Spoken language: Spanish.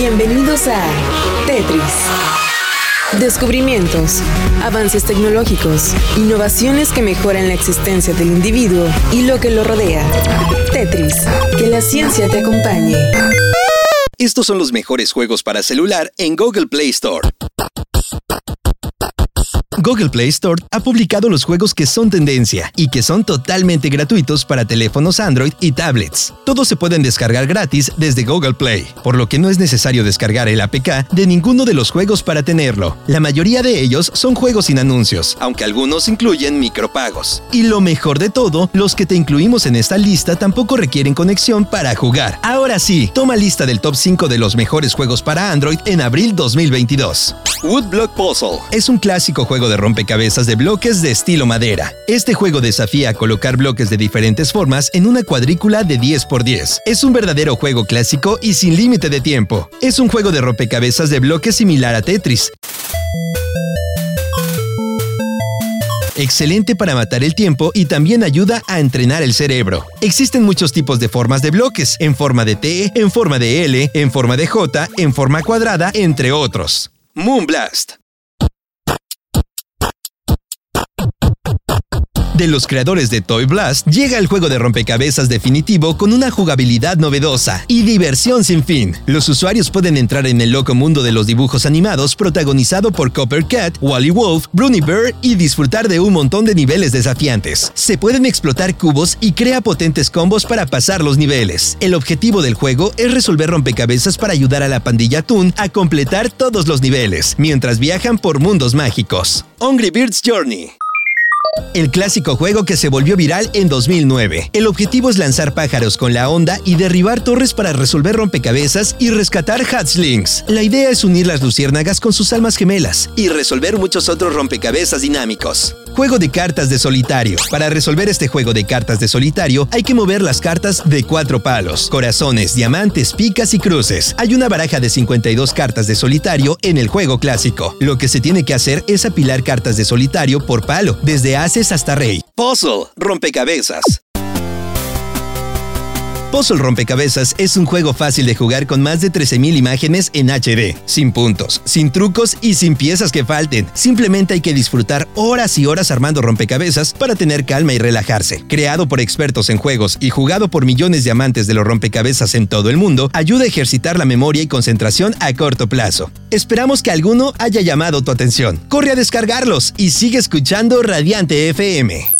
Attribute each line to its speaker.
Speaker 1: Bienvenidos a Tetris. Descubrimientos, avances tecnológicos, innovaciones que mejoran la existencia del individuo y lo que lo rodea. Tetris, que la ciencia te acompañe.
Speaker 2: Estos son los mejores juegos para celular en Google Play Store. Google Play Store ha publicado los juegos que son tendencia y que son totalmente gratuitos para teléfonos Android y tablets. Todos se pueden descargar gratis desde Google Play, por lo que no es necesario descargar el APK de ninguno de los juegos para tenerlo. La mayoría de ellos son juegos sin anuncios, aunque algunos incluyen micropagos. Y lo mejor de todo, los que te incluimos en esta lista tampoco requieren conexión para jugar. Ahora sí, toma lista del top 5 de los mejores juegos para Android en abril 2022. Woodblock Puzzle es un clásico juego de rompecabezas de bloques de estilo madera. Este juego desafía a colocar bloques de diferentes formas en una cuadrícula de 10x10. Es un verdadero juego clásico y sin límite de tiempo. Es un juego de rompecabezas de bloques similar a Tetris. Excelente para matar el tiempo y también ayuda a entrenar el cerebro. Existen muchos tipos de formas de bloques, en forma de T, en forma de L, en forma de J, en forma cuadrada, entre otros. Moonblast de los creadores de Toy Blast, llega el juego de rompecabezas definitivo con una jugabilidad novedosa y diversión sin fin. Los usuarios pueden entrar en el loco mundo de los dibujos animados protagonizado por Copper Cat, Wally Wolf, Bruni Bear y disfrutar de un montón de niveles desafiantes. Se pueden explotar cubos y crea potentes combos para pasar los niveles. El objetivo del juego es resolver rompecabezas para ayudar a la pandilla Toon a completar todos los niveles, mientras viajan por mundos mágicos. Hungry Birds Journey el clásico juego que se volvió viral en 2009. El objetivo es lanzar pájaros con la onda y derribar torres para resolver rompecabezas y rescatar hatchlings. La idea es unir las luciérnagas con sus almas gemelas y resolver muchos otros rompecabezas dinámicos. Juego de cartas de solitario. Para resolver este juego de cartas de solitario hay que mover las cartas de cuatro palos, corazones, diamantes, picas y cruces. Hay una baraja de 52 cartas de solitario en el juego clásico. Lo que se tiene que hacer es apilar cartas de solitario por palo, desde haces hasta rey. Puzzle, rompecabezas. Puzzle Rompecabezas es un juego fácil de jugar con más de 13.000 imágenes en HD, sin puntos, sin trucos y sin piezas que falten. Simplemente hay que disfrutar horas y horas armando rompecabezas para tener calma y relajarse. Creado por expertos en juegos y jugado por millones de amantes de los rompecabezas en todo el mundo, ayuda a ejercitar la memoria y concentración a corto plazo. Esperamos que alguno haya llamado tu atención. Corre a descargarlos y sigue escuchando Radiante FM.